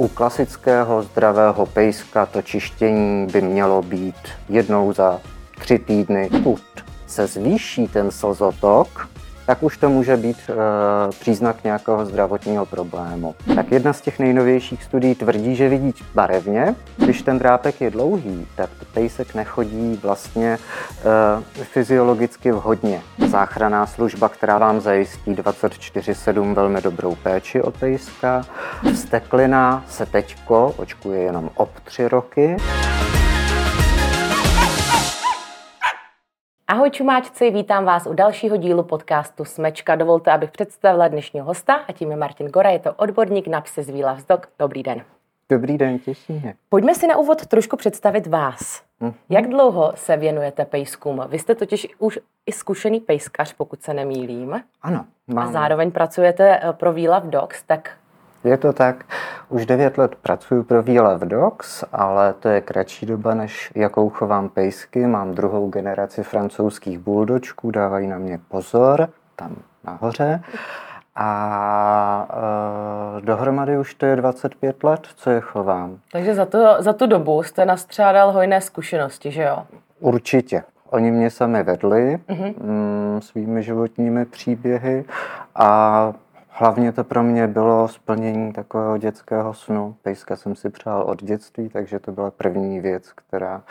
U klasického zdravého pejska to čištění by mělo být jednou za tři týdny. Pokud se zvýší ten slzotok, tak už to může být e, příznak nějakého zdravotního problému. Tak jedna z těch nejnovějších studií tvrdí, že vidí barevně. Když ten drápek je dlouhý, tak pejsek nechodí vlastně e, fyziologicky vhodně. Záchranná služba, která vám zajistí 24-7 velmi dobrou péči o pejska. Vsteklina se teďko očkuje jenom ob tři roky. Ahoj čumáčci, vítám vás u dalšího dílu podcastu Smečka. Dovolte, abych představila dnešního hosta a tím je Martin Gora, je to odborník na psy z Výla vzdok. Dobrý den. Dobrý den, těší mě. Pojďme si na úvod trošku představit vás. Mm-hmm. Jak dlouho se věnujete pejskům? Vy jste totiž už i zkušený pejskař, pokud se nemýlím. Ano. Mám. A zároveň pracujete eh, pro Výla Dogs, tak je to tak. Už 9 let pracuji pro v Dogs, ale to je kratší doba, než jakou chovám pejsky. Mám druhou generaci francouzských buldočků, dávají na mě pozor, tam nahoře. A e, dohromady už to je 25 let, co je chovám. Takže za, to, za tu dobu jste nastřádal hojné zkušenosti, že jo? Určitě. Oni mě sami vedli mm-hmm. mm, svými životními příběhy a Hlavně to pro mě bylo splnění takového dětského snu. Pejska jsem si přál od dětství, takže to byla první věc, která,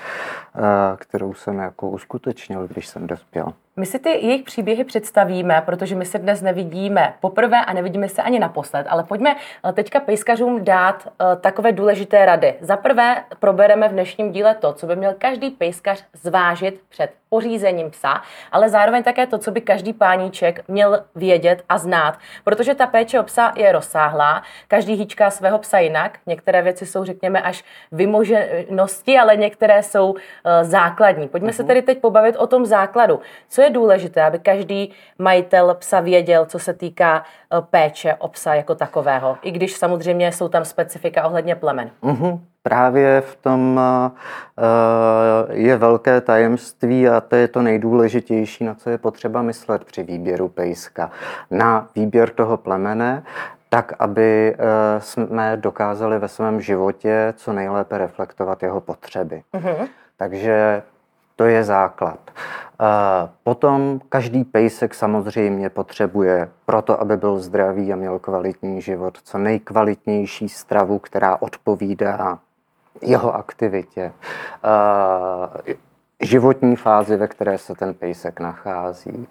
eh, kterou jsem jako uskutečnil, když jsem dospěl. My si ty jejich příběhy představíme, protože my se dnes nevidíme poprvé a nevidíme se ani naposled, ale pojďme eh, teďka pejskařům dát uh, takové důležité rady. Za prvé probereme v dnešním díle to, co by měl každý pejskař zvážit před pořízením psa, ale zároveň také to, co by každý páníček měl vědět a znát, protože ta péče o psa je rozsáhlá, každý hýčká svého psa jinak, některé věci jsou, řekněme, až vymoženosti, ale některé jsou uh, základní. Pojďme uh-huh. se mhm. tedy teď pobavit o tom základu. Co je je důležité, aby každý majitel psa věděl, co se týká eh, péče o psa jako takového, i když samozřejmě jsou tam specifika ohledně plemen. Mm-hmm. Právě v tom uh, je velké tajemství a to je to nejdůležitější, na co je potřeba myslet při výběru pejska. Na výběr toho plemene, tak, aby uh, jsme dokázali ve svém životě co nejlépe reflektovat jeho potřeby. Mm-hmm. Takže to je základ. Potom každý pejsek samozřejmě potřebuje proto, aby byl zdravý a měl kvalitní život, co nejkvalitnější stravu, která odpovídá jeho aktivitě, životní fázi, ve které se ten pejsek nachází.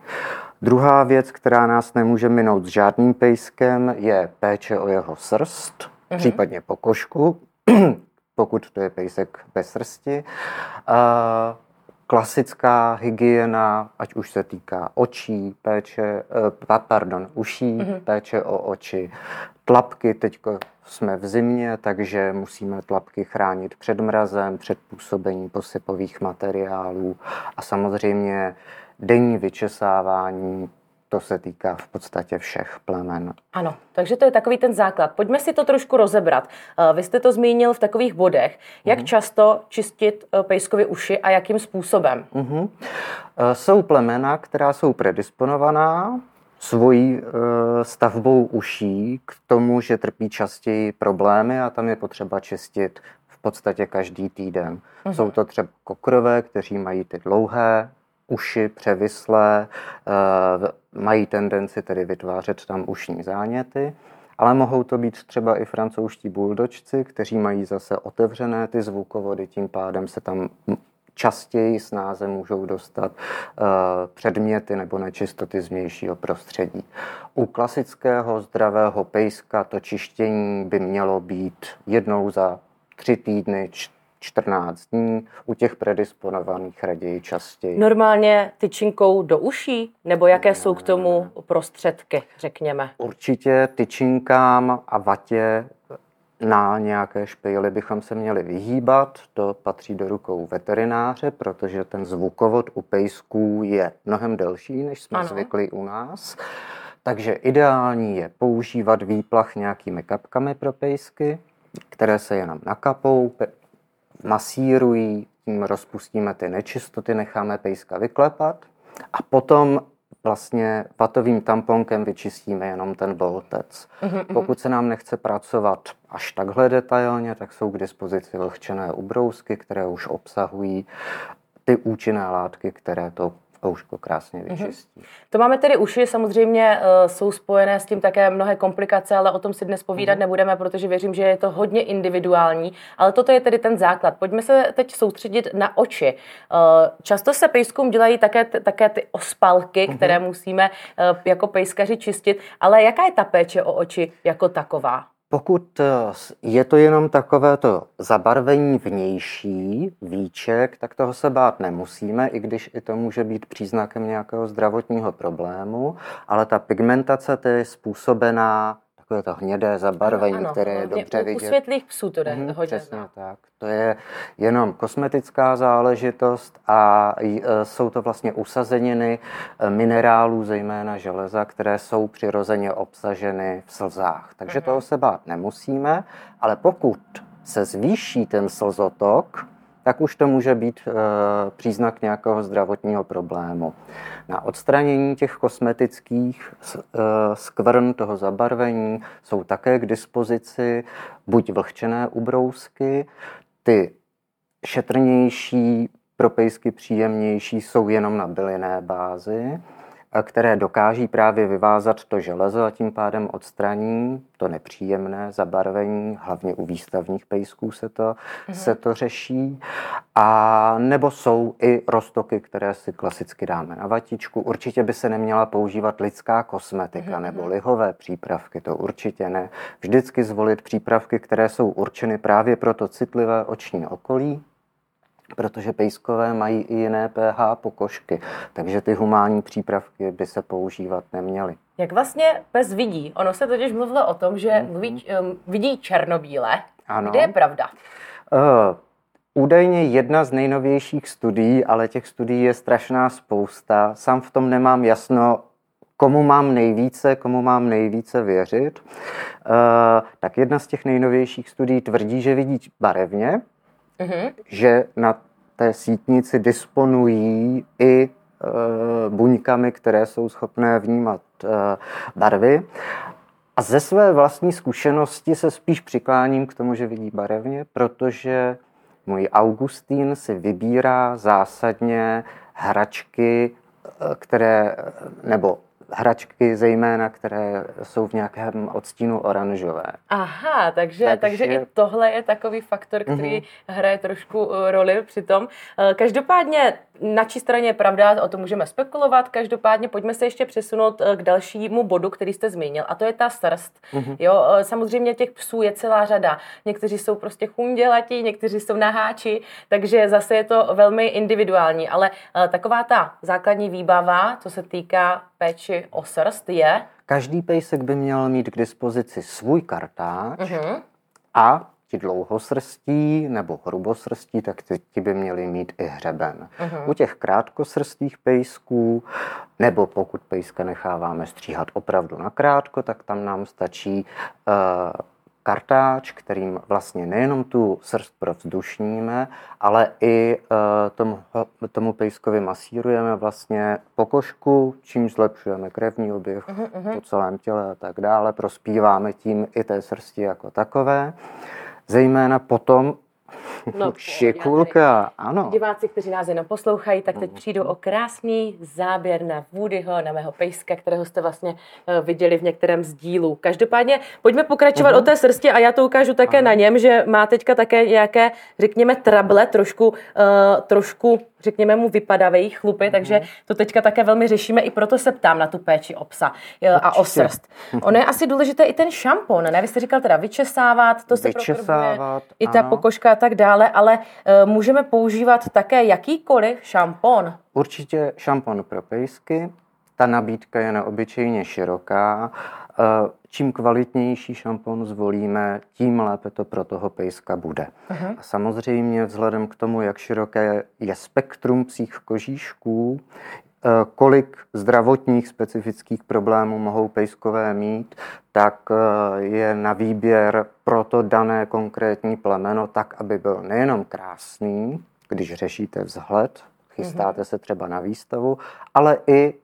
Druhá věc, která nás nemůže minout s žádným pejskem, je péče o jeho srst, mm-hmm. případně pokožku, pokud to je pejsek bez srsti klasická hygiena, ať už se týká očí, péče, eh, pardon, uší, mm-hmm. péče o oči, tlapky, teď jsme v zimě, takže musíme tlapky chránit před mrazem, před působením posypových materiálů a samozřejmě denní vyčesávání to se týká v podstatě všech plemen. Ano, takže to je takový ten základ. Pojďme si to trošku rozebrat. Eh, vy jste to zmínil v takových bodech. Jak uh-huh. často čistit eh, pejskovi uši a jakým způsobem? Uh-huh. Jsou plemena, která jsou predisponovaná svojí stavbou uší k tomu, že trpí častěji problémy a tam je potřeba čistit v podstatě každý týden. Uh-huh. Jsou to třeba kokrové, kteří mají ty dlouhé uši převislé, eh, mají tendenci tedy vytvářet tam ušní záněty, ale mohou to být třeba i francouzští buldočci, kteří mají zase otevřené ty zvukovody, tím pádem se tam častěji snáze můžou dostat uh, předměty nebo nečistoty z vnějšího prostředí. U klasického zdravého pejska to čištění by mělo být jednou za tři týdny, 14 dní, u těch predisponovaných raději častěji. Normálně tyčinkou do uší? Nebo jaké ne, jsou k tomu prostředky, řekněme? Určitě tyčinkám a vatě na nějaké špejly bychom se měli vyhýbat, to patří do rukou veterináře, protože ten zvukovod u pejsků je mnohem delší, než jsme ano. zvykli u nás. Takže ideální je používat výplach nějakými kapkami pro pejsky, které se jenom nakapou, masírují, tím rozpustíme ty nečistoty, necháme pejska vyklepat a potom vlastně vatovým tamponkem vyčistíme jenom ten boltec. Mm-hmm. Pokud se nám nechce pracovat až takhle detailně, tak jsou k dispozici vlhčené ubrousky, které už obsahují ty účinné látky, které to ouško krásně mhm. vyčistí. Mm-hmm. To máme tedy uši, samozřejmě uh, jsou spojené s tím také mnohé komplikace, ale o tom si dnes povídat mm-hmm. nebudeme, protože věřím, že je to hodně individuální. Ale toto je tedy ten základ. Pojďme se teď soustředit na oči. Uh, často se pejskům dělají také, také ty ospalky, mm-hmm. které musíme uh, jako pejskaři čistit, ale jaká je ta péče o oči jako taková? Pokud eh, je to jenom takové to zabarvení vnější, výček, tak toho se bát nemusíme, i když i to může být příznakem nějakého zdravotního problému, ale ta pigmentace to je způsobená takové to hnědé zabarvení, ano, které je dobře vidět. U světlých psů to jde hmm, hodně Přesně tak. To je jenom kosmetická záležitost a e, jsou to vlastně usazeniny e, minerálů, zejména železa, které jsou přirozeně obsaženy v slzách. Takže toho se bát nemusíme, ale pokud se zvýší ten slzotok, tak už to může být e, příznak nějakého zdravotního problému. Na odstranění těch kosmetických e, skvrn toho zabarvení jsou také k dispozici buď vlhčené ubrousky, ty šetrnější, propejsky příjemnější jsou jenom na bylinné bázi které dokáží právě vyvázat to železo a tím pádem odstraní to nepříjemné zabarvení, hlavně u výstavních pejsků se to, mm-hmm. se to řeší. A nebo jsou i roztoky, které si klasicky dáme na vatičku. Určitě by se neměla používat lidská kosmetika mm-hmm. nebo lihové přípravky, to určitě ne. Vždycky zvolit přípravky, které jsou určeny právě pro to citlivé oční okolí, protože pejskové mají i jiné pH pokožky, takže ty humánní přípravky by se používat neměly. Jak vlastně pes vidí? Ono se totiž mluvilo o tom, že mm-hmm. mluví, um, vidí černobíle. Ano. Kde je pravda? Uh, Údajně jedna z nejnovějších studií, ale těch studií je strašná spousta. Sám v tom nemám jasno, komu mám nejvíce, komu mám nejvíce věřit. Uh, tak jedna z těch nejnovějších studií tvrdí, že vidí barevně, mm-hmm. že na té sítnici disponují i e, buňkami, které jsou schopné vnímat e, barvy. A ze své vlastní zkušenosti se spíš přikláním k tomu, že vidí barevně, protože můj Augustín si vybírá zásadně hračky, e, které, nebo hračky zejména, které jsou v nějakém odstínu oranžové. Aha, takže, takže, takže i tohle je takový faktor, který mm-hmm. hraje trošku eh, roli při tom. Eh, každopádně na čí straně je pravda, o tom můžeme spekulovat. Každopádně pojďme se ještě přesunout eh, k dalšímu bodu, který jste zmínil, a to je ta srst. Mm-hmm. Jo, samozřejmě těch psů je celá řada. Někteří jsou prostě chundělatí, někteří jsou naháči, takže zase je to velmi individuální, ale taková ta základní výbava, co se týká péči o srst, je? Každý pejsek by měl mít k dispozici svůj kartáč uh-huh. a ti dlouhosrstí nebo hrubosrstí, tak ty, ti by měli mít i hřeben. Uh-huh. U těch krátkosrstých pejsků, nebo pokud pejska necháváme stříhat opravdu na krátko, tak tam nám stačí uh, kartáč, kterým vlastně nejenom tu srst provzdušníme, ale i uh, tomu, tomu pejskovi masírujeme vlastně pokožku, čím zlepšujeme krevní oběh uh-huh, po celém těle a tak dále. Prospíváme tím i té srsti jako takové. Zejména potom No, Šikulka, ano. Diváci, kteří nás jenom poslouchají, tak teď přijdu o krásný záběr na Woodyho, na mého pejska, kterého jste vlastně uh, viděli v některém z dílů. Každopádně pojďme pokračovat uh-huh. o té srsti a já to ukážu také uh-huh. na něm, že má teďka také nějaké, řekněme, trable, trošku, uh, trošku řekněme mu vypadavé chlupy, mm-hmm. takže to teďka také velmi řešíme, i proto se ptám na tu péči o psa a o srst. Ono je asi důležité i ten šampon, ne? Vy jste říkal teda vyčesávat, to se vyčesávat, i ta ano. pokožka a tak dále, ale uh, můžeme používat také jakýkoliv šampon. Určitě šampon pro pejsky, ta nabídka je neobyčejně široká. Eh, čím kvalitnější šampon zvolíme, tím lépe to pro toho pejska bude. Uh-huh. A samozřejmě vzhledem k tomu, jak široké je spektrum psích kožíšků, eh, kolik zdravotních specifických problémů mohou pejskové mít, tak eh, je na výběr pro to dané konkrétní plemeno tak, aby byl nejenom krásný, když řešíte vzhled, chystáte uh-huh. se třeba na výstavu, ale i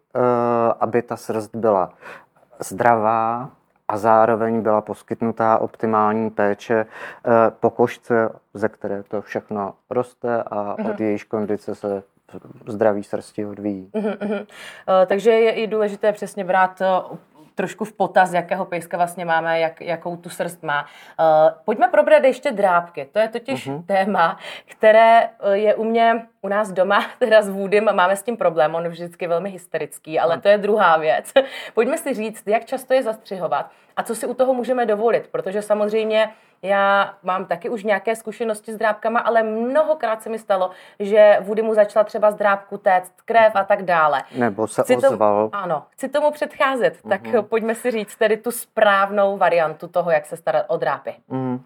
aby ta srst byla zdravá, a zároveň byla poskytnutá optimální péče po košce, ze které to všechno roste a od mhm. jejíž kondice se zdraví srsti odvíjí. Uh-huh, takže je i důležité přesně brát eh, trošku v potaz, jakého pejska vlastně máme, jak, jakou tu srst má. Uh, pojďme probrat ještě drápky. To je totiž uh-huh. téma, které je u mě, u nás doma, teda s Woodym, máme s tím problém, on je vždycky velmi hysterický, ale to je druhá věc. Pojďme si říct, jak často je zastřihovat a co si u toho můžeme dovolit, protože samozřejmě já mám taky už nějaké zkušenosti s drábkama, ale mnohokrát se mi stalo, že Woody mu začala třeba z drábku téct krev a tak dále. Nebo se chci ozval. Tomu, ano, chci tomu předcházet, mm-hmm. tak mhm. pojďme si říct tedy tu správnou variantu toho, jak se starat o drápy. Mm.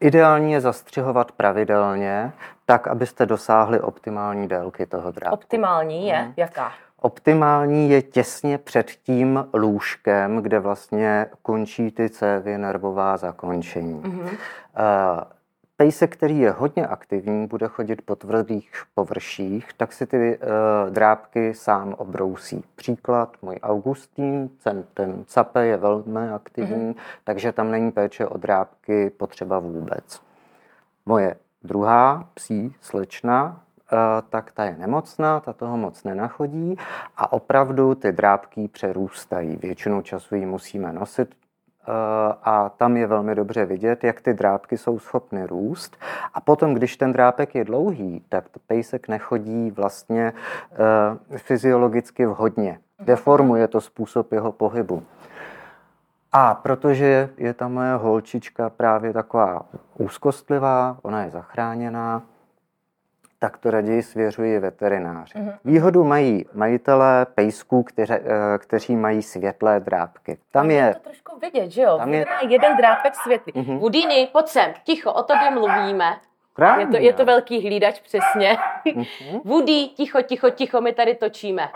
Ideální je zastřihovat pravidelně, tak, abyste dosáhli optimální délky toho drápku. Optimální je? Mm. Jaká? Optimální je těsně před tím lůžkem, kde vlastně končí ty cévy, nervová zakončení. Mm-hmm. Pejsek, který je hodně aktivní, bude chodit po tvrdých površích, tak si ty uh, drápky sám obrousí. Příklad, můj Augustín, ten, ten cape je velmi aktivní, mm-hmm. takže tam není péče o drápky potřeba vůbec. Moje druhá psí slečna tak ta je nemocná, ta toho moc nenachodí a opravdu ty drábky přerůstají. Většinou času ji musíme nosit eh, a tam je velmi dobře vidět, jak ty drápky jsou schopny růst. A potom, když ten drápek je dlouhý, tak pejsek nechodí vlastně eh, fyziologicky vhodně. Deformuje to způsob jeho pohybu. A protože je ta moje holčička právě taková úzkostlivá, ona je zachráněná, tak to raději svěřuji veterináři. Mm-hmm. Výhodu mají majitelé pejsků, kteři, eh, kteří mají světlé drápky. Tam je... to trošku vidět, že jo? Tam je... jeden drápek světlý. Mm-hmm. Vudiny, pojď sem, ticho, o tobě mluvíme. Je to, je to velký hlídač, přesně. Mm-hmm. Woody, ticho, ticho, ticho, my tady točíme.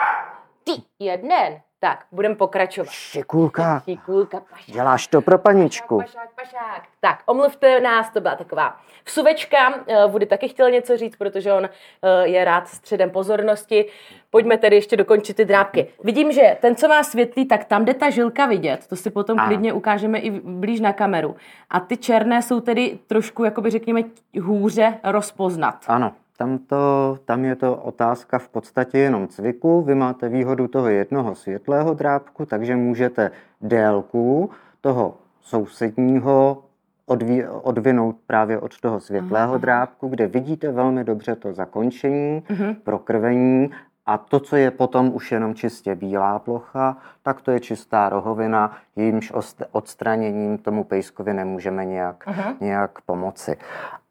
Ty, jeden, tak, budeme pokračovat. Šikulka. Šikulka, pašák. Děláš to pro paničku. Pašák, pašák, pašák. Tak, omluvte nás, to byla taková vsuvečka. Vudy taky chtěl něco říct, protože on eh, je rád středem pozornosti. Pojďme tedy ještě dokončit ty drápky. Vidím, že ten, co má světlý, tak tam jde ta žilka vidět. To si potom ano. klidně ukážeme i blíž na kameru. A ty černé jsou tedy trošku, jakoby řekněme, hůře rozpoznat. Ano. Tam, to, tam je to otázka v podstatě jenom cviku. Vy máte výhodu toho jednoho světlého drápku, takže můžete délku toho sousedního odví, odvinout právě od toho světlého Aha. drápku, kde vidíte velmi dobře to zakončení, uh-huh. prokrvení a to, co je potom už jenom čistě bílá plocha, tak to je čistá rohovina, jímž odstraněním tomu pejskovi nemůžeme nějak, uh-huh. nějak pomoci.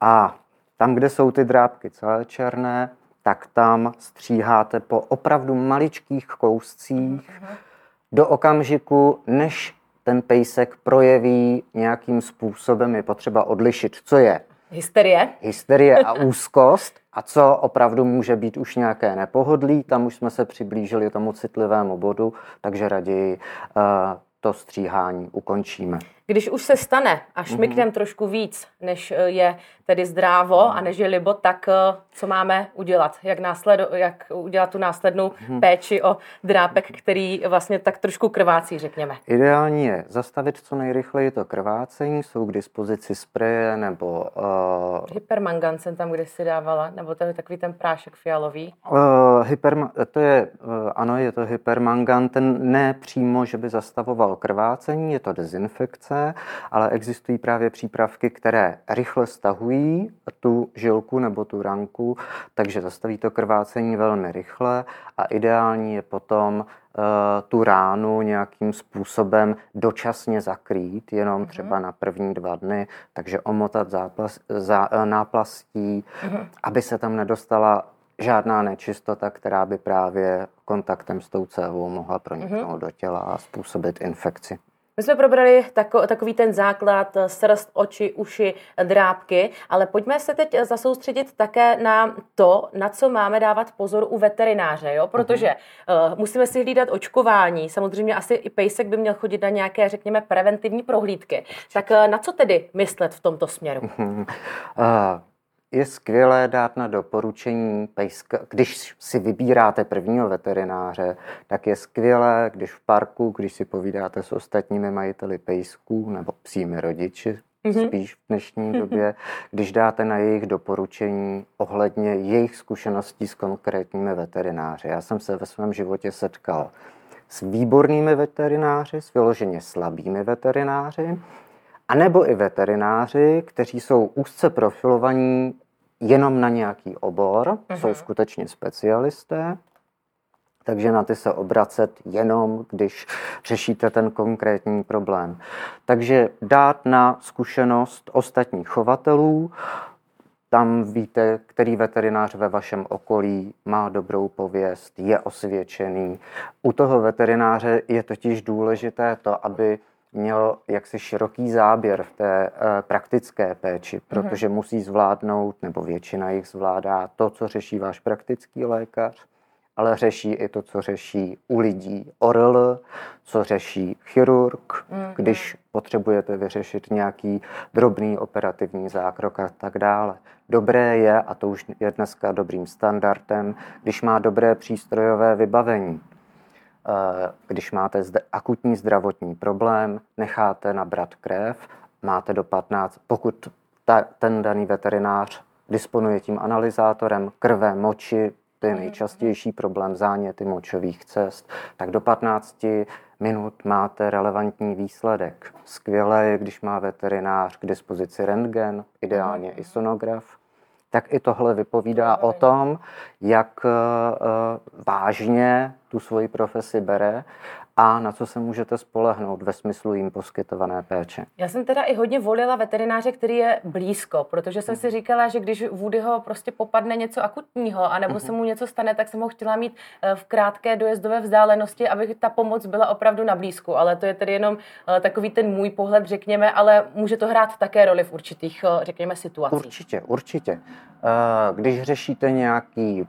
A tam, kde jsou ty drápky celé černé, tak tam stříháte po opravdu maličkých kouscích uh-huh. do okamžiku, než ten pejsek projeví nějakým způsobem, je potřeba odlišit, co je Hysterie. Hysterie a úzkost. A co opravdu může být už nějaké nepohodlí, tam už jsme se přiblížili tomu citlivému bodu, takže raději uh, to stříhání ukončíme. Když už se stane a šmiknem mm-hmm. trošku víc, než eh, je tedy zdrávo a než je libo, tak eh, co máme udělat? Jak, následu, jak udělat tu následnou mm-hmm. péči o drápek, který vlastně tak trošku krvácí, řekněme? Ideální je zastavit co nejrychleji to krvácení. Jsou k dispozici spreje nebo... Uh... Hypermangan jsem tam kde si dávala, nebo to je takový ten prášek fialový. Uh, hyperma- to je, uh, ano, je to hypermangan. Ten ne přímo, že by zastavoval krvácení, je to dezinfekce ale existují právě přípravky, které rychle stahují tu žilku nebo tu ranku, takže zastaví to krvácení velmi rychle a ideální je potom uh, tu ránu nějakým způsobem dočasně zakrýt, jenom mhm. třeba na první dva dny, takže omotat záplas, zá, uh, náplastí, uh-huh. aby se tam nedostala žádná nečistota, která by právě kontaktem s tou cévou mohla proniknout uh-huh. do těla a způsobit infekci. My jsme probrali tako, takový ten základ, eh, srst, oči, uši, drápky, ale pojďme se teď zasoustředit také na to, na co máme dávat pozor u veterináře, jo? protože uh-huh. uh, musíme si hlídat očkování, samozřejmě asi i pejsek by měl chodit na nějaké, řekněme, preventivní prohlídky. Tak uh, na co tedy myslet v tomto směru? Uh-huh. Uh, je skvělé dát na doporučení pejska. Když si vybíráte prvního veterináře, tak je skvělé, když v parku, když si povídáte s ostatními majiteli pejsků nebo psími rodiči, mm-hmm. spíš v dnešní mm-hmm. době, když dáte na jejich doporučení ohledně jejich zkušeností s konkrétními veterináři. Já jsem se ve svém životě setkal s výbornými veterináři, s vyloženě slabými veterináři, anebo i veterináři, kteří jsou úzce profilovaní jenom na nějaký obor, uh-huh. jsou skutečně specialisté, takže na ty se obracet jenom, když řešíte ten konkrétní problém. Takže dát na zkušenost ostatních chovatelů, tam víte, který veterinář ve vašem okolí má dobrou pověst, je osvědčený. U toho veterináře je totiž důležité to, aby měl jaksi široký záběr v té e, praktické péči, mhm. protože musí zvládnout, nebo většina jich zvládá to, co řeší váš praktický lékař, ale řeší i to, co řeší u lidí ORL, co řeší chirurg, mm. když potřebujete vyřešit nějaký drobný operativní zákrok a tak dále. Dobré je, a to už je dneska dobrým standardem, když má dobré přístrojové vybavení. Eh, když máte akutní zdravotní problém, necháte nabrat krev, máte do 15, pokud ta, ten daný veterinář disponuje tím analyzátorem krve, moči, to je mhm, nejčastější problém záněty močových cest, tak do 15 minut máte relevantní výsledek. Skvělé je, když má veterinář k dispozici rentgen, ideálně i sonograf, tak i tohle vypovídá o tom, jak eh, eh, vážně tu svoji profesi bere a na co se můžete spolehnout ve smyslu jim poskytované péče. Já jsem teda i hodně volila veterináře, který je blízko, protože jsem si říkala, že když Woodyho prostě popadne něco akutního, anebo mm-hmm. se mu něco stane, tak jsem ho chtěla mít eh, v krátké dojezdové vzdálenosti, aby ta pomoc byla opravdu na blízku. Ale to je tedy jenom eh, takový ten můj pohled, řekněme, ale může to hrát také roli v určitých, eh, řekněme, situacích. Určitě, určitě. Když řešíte nějaký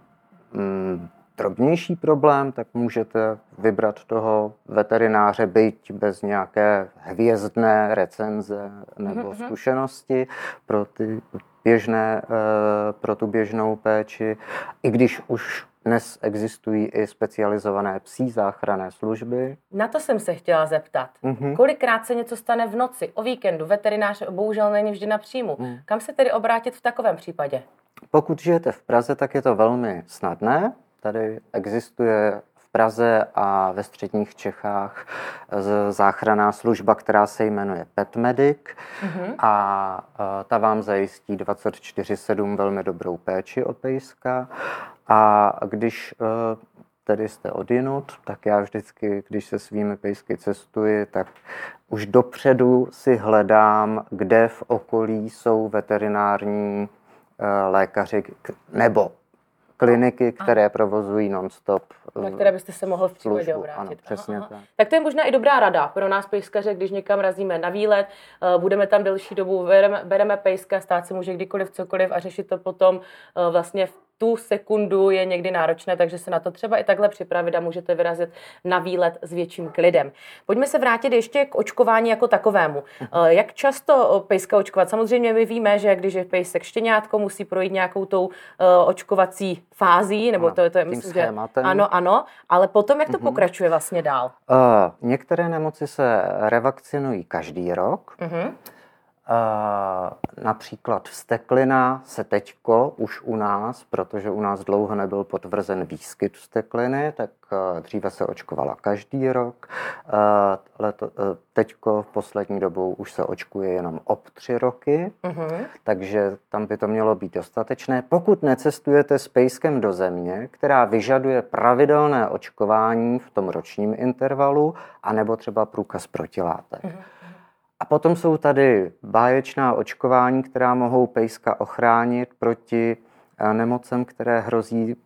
mm, drobnější problém, tak můžete vybrat toho veterináře, byť bez nějaké hvězdné recenze nebo mm-hmm. zkušenosti pro ty běžné, eh, pro tu běžnou péči, i když už dnes existují i specializované psí záchranné služby. Na to jsem se chtěla zeptat. Mm-hmm. Kolikrát se něco stane v noci, o víkendu? Veterinář bohužel není vždy na příjmu. Mm. Kam se tedy obrátit v takovém případě? Pokud žijete v Praze, tak je to velmi snadné. Tady existuje v Praze a ve středních Čechách záchranná služba, která se jmenuje PetMedic mm-hmm. a ta vám zajistí 24-7 velmi dobrou péči o pejska. A když e, tedy jste odinut, tak já vždycky, když se svými pejsky cestuji, tak už dopředu si hledám, kde v okolí jsou veterinární lékaři nebo kliniky, které provozují non-stop. Na které byste se mohl v případě obrátit. Ano, přesně aha, aha. tak. Tak to je možná i dobrá rada pro nás pejskaře, když někam razíme na výlet, eh, budeme tam delší dobu, bereme, bereme pejska, stát se může kdykoliv cokoliv a řešit to potom eh, vlastně v tu sekundu je někdy náročné, takže se na to třeba i takhle připravit a můžete vyrazit na výlet s větším klidem. Pojďme se vrátit ještě k očkování jako takovému. Eh, jak často pejska očkovat? Samozřejmě my víme, že když je pejsek štěňátko, musí projít nějakou tou eh, očkovací fází, nebo to, to je myslím, že ano, ano, ale potom jak to uh-huh. pokračuje vlastně dál? Uh, některé nemoci se revakcinují každý rok. Uh-huh. Například vsteklina se teďko už u nás, protože u nás dlouho nebyl potvrzen výskyt vstekliny, tak eh, dříve se očkovala každý rok. Eh, eh, teďko v poslední dobou už se očkuje jenom ob tři roky, mm-hmm. takže tam by to mělo být dostatečné. Pokud necestujete s pejskem do země, která vyžaduje pravidelné očkování v tom ročním intervalu, anebo třeba průkaz protilátek. Mm-hmm. A potom jsou tady báječná očkování, která mohou pejska ochránit proti eh, nemocem, které hrozí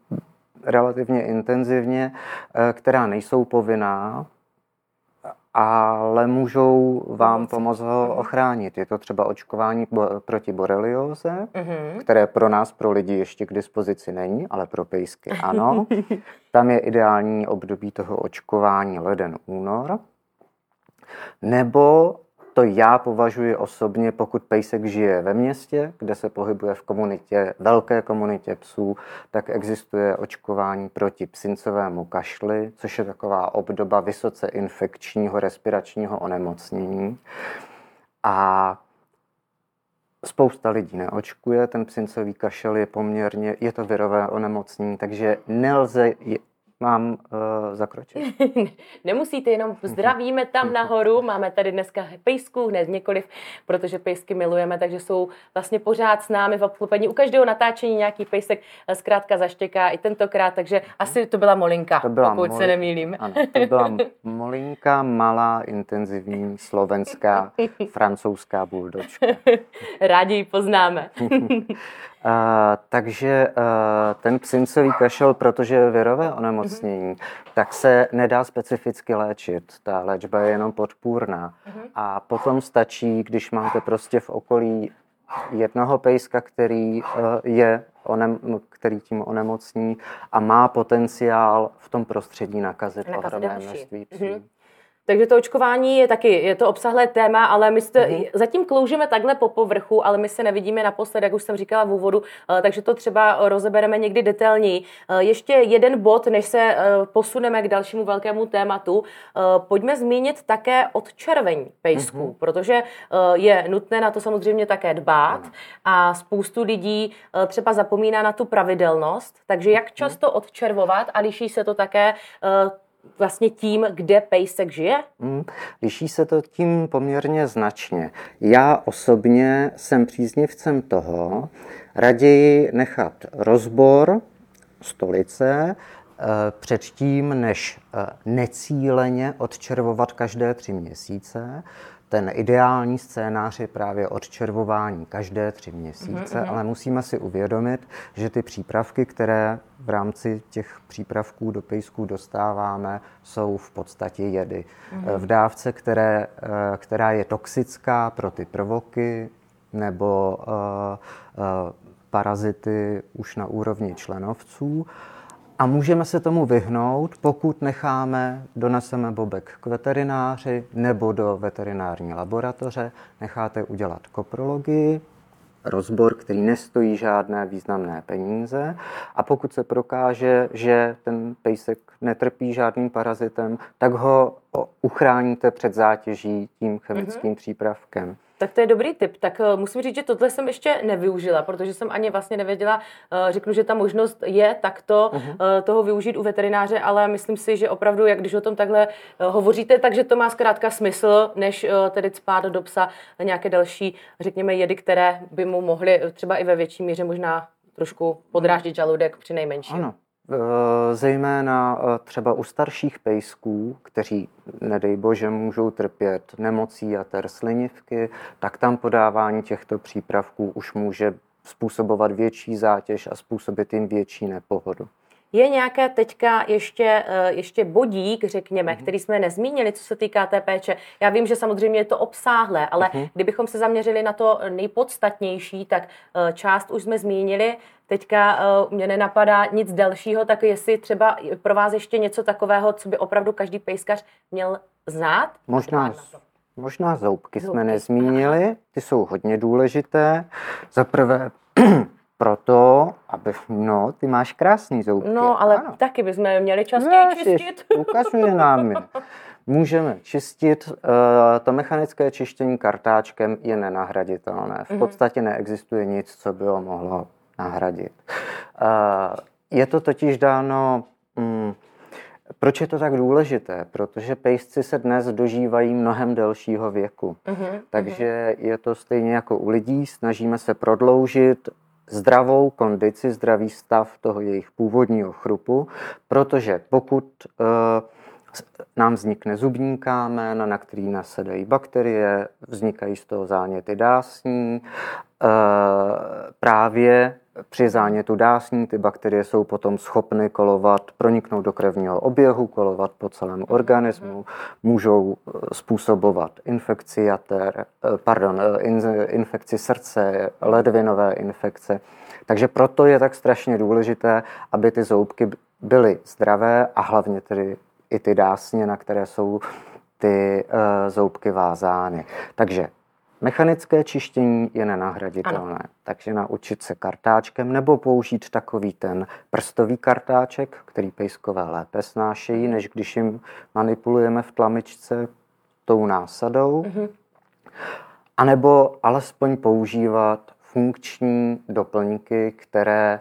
relativně intenzivně, eh, která nejsou povinná, ale můžou vám pomoct ho mhm. ochránit. Je to třeba očkování proti borelioze, mm-hmm. které pro nás, pro lidi ještě k dispozici není, ale pro pejsky ano. Tam je ideální období toho očkování leden, únor. Nebo to já považuji osobně, pokud pejsek žije ve městě, kde se pohybuje v komunitě, velké komunitě psů, tak existuje očkování proti psincovému kašli, což je taková obdoba vysoce infekčního respiračního onemocnění. A Spousta lidí neočkuje, ten psincový kašel je poměrně, je to virové onemocnění, takže nelze mám uh, zakročit? Nemusíte, jenom zdravíme tam nahoru. Máme tady dneska pejsků, hned několik, protože pejsky milujeme, takže jsou vlastně pořád s námi v obklopení. U každého natáčení nějaký pejsek eh, zkrátka zaštěká i tentokrát, takže asi to byla molinka, to byla pokud moli... se nemýlím. Ano, to byla molinka, malá, intenzivní, slovenská, francouzská buldočka. Rádi ji poznáme. Uh, takže uh, ten psincový kašel, protože je virové onemocnění, mm-hmm. tak se nedá specificky léčit. Ta léčba je jenom podpůrná. Mm-hmm. A potom stačí, když máte prostě v okolí jednoho pejska, který uh, je onem, který tím onemocní a má potenciál v tom prostředí nakazit, nakazit ohromné množství psů. Mm-hmm. Takže to očkování je taky, je to obsahlé téma, ale my jste, mm-hmm. zatím kloužeme takhle po povrchu, ale my se nevidíme naposled, jak už jsem říkala v úvodu, eh, takže to třeba rozebereme někdy detailněji. Eh, ještě jeden bod, než se eh, posuneme k dalšímu velkému tématu. Pojďme zmínit také odčervení pejsků, mm-hmm. protože je nutné na to samozřejmě také dbát mm. a spoustu lidí třeba zapomíná na tu pravidelnost, takže jak mhm. často odčervovat a liší se to také vlastně tím, kde pejsek žije? Hmm, liší se to tím poměrně značně. Já osobně jsem příznivcem toho, raději nechat rozbor stolice eh, předtím, než eh, necíleně odčervovat každé tři měsíce, ten ideální scénář je právě odčervování každé tři měsíce, mm-hmm. ale musíme si uvědomit, že ty přípravky, které v rámci těch přípravků do pejsků dostáváme, jsou v podstatě jedy. Mm-hmm. V dávce, které, eh, která je toxická pro ty prvoky nebo uh, uh, parazity už na úrovni členovců, a můžeme se tomu vyhnout, pokud necháme, doneseme bobek k veterináři nebo do veterinární laboratoře, necháte udělat koprologii, rozbor, který nestojí žádné významné peníze a pokud se prokáže, že ten pejsek netrpí žádným parazitem, tak ho uchráníte před zátěží tím chemickým mm-hmm. přípravkem. Tak to je dobrý tip. Tak uh, musím říct, že tohle jsem ještě nevyužila, protože jsem ani vlastně nevěděla, uh, řeknu, že ta možnost je takto uh-huh. uh, toho využít u veterináře, ale myslím si, že opravdu, jak když o tom takhle hovoříte, takže to má zkrátka smysl, než tedy spát do psa nějaké další, řekněme, jedy, které by mu mohly třeba i ve větší míře možná trošku podráždit žaludek při nejmenším. Ano, Eh, zejména eh, třeba u starších pejsků, kteří, nedej bože, můžou trpět nemocí a ter slinivky, tak tam podávání těchto přípravků už může způsobovat větší zátěž a způsobit jim větší nepohodu. Je nějaké teďka ještě, eh, ještě bodík, řekněme, mm-hmm. který jsme nezmínili, co se týká té péče. Já vím, že samozřejmě je to obsáhlé, ale mm-hmm. kdybychom se zaměřili na to nejpodstatnější, tak část už jsme zmínili. Teďka uh, mě nenapadá nic dalšího, tak jestli třeba pro vás ještě něco takového, co by opravdu každý pejskař měl znát? Možná, možná zoubky, zoubky jsme nezmínili, ty jsou hodně důležité. Za prvé proto, aby, no, ty máš krásný zoubky. No, ale ano. taky bychom měli častěji no, čistit. Ukazuje nám Můžeme čistit. Eh, to mechanické čištění kartáčkem je nenahraditelné. V mhm. podstatě neexistuje nic, co by ho mohlo nahradit. Je to totiž dáno, mm, proč je to tak důležité? Protože pejsci se dnes dožívají mnohem delšího věku. Uh-huh, Takže uh-huh. je to stejně jako u lidí, snažíme se prodloužit zdravou kondici, zdravý stav toho jejich původního chrupu, protože pokud uh, nám vznikne zubní kámen, na který nasedají bakterie, vznikají z toho záněty dásní. Uh, právě při zánětu dásní ty bakterie jsou potom schopny kolovat, proniknout do krevního oběhu, kolovat po celém organismu, můžou eh, způsobovat infekci jater, eh, pardon, eh, infekci srdce, ledvinové infekce. Takže proto je tak strašně důležité, aby ty zoubky byly zdravé a hlavně tedy i ty dásně, na které jsou ty zoubky vázány. Takže Mechanické čištění je nenahraditelné, ano. takže naučit se kartáčkem nebo použít takový ten prstový kartáček, který pejskové lépe snášejí, než když jim manipulujeme v tlamičce tou násadou. Mm-hmm. A nebo alespoň používat funkční doplňky, které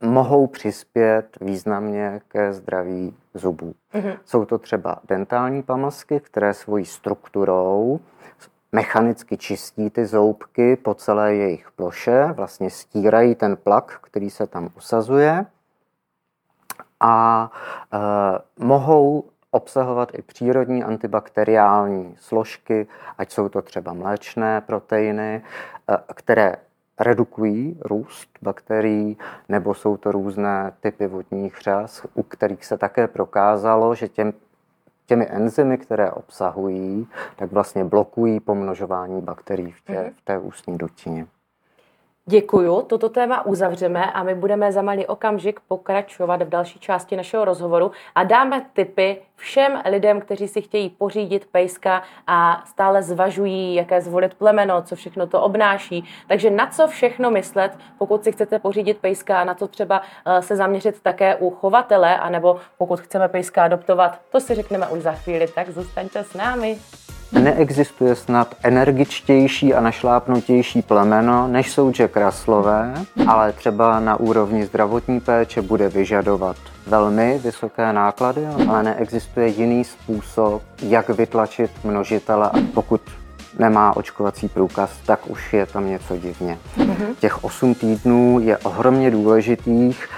mohou přispět významně ke zdraví zubů. Mm-hmm. Jsou to třeba dentální pamlsky, které svojí strukturou mechanicky čistí ty zoubky po celé jejich ploše, vlastně stírají ten plak, který se tam usazuje a e, mohou obsahovat i přírodní antibakteriální složky, ať jsou to třeba mléčné proteiny, e, které redukují růst bakterií, nebo jsou to různé typy vodních řas, u kterých se také prokázalo, že těm těmi enzymy, které obsahují, tak vlastně blokují pomnožování bakterií v, tě, mm-hmm. v té ústní dutině. Děkuju, toto téma uzavřeme a my budeme za malý okamžik pokračovat v další části našeho rozhovoru a dáme tipy všem lidem, kteří si chtějí pořídit pejska a stále zvažují, jaké zvolit plemeno, co všechno to obnáší. Takže na co všechno myslet, pokud si chcete pořídit pejska a na co třeba eh, se zaměřit také u chovatele, anebo pokud chceme pejska adoptovat, to si řekneme už za chvíli, tak zůstaňte s námi. Neexistuje snad energičtější a našlápnutější plemeno, než jsou Jack Russlové, ale třeba na úrovni zdravotní péče bude vyžadovat velmi vysoké náklady, ale neexistuje jiný způsob, jak vytlačit množitele, pokud nemá očkovací průkaz, tak už je tam něco divně. Mm-hmm. Těch 8 týdnů je ohromně důležitých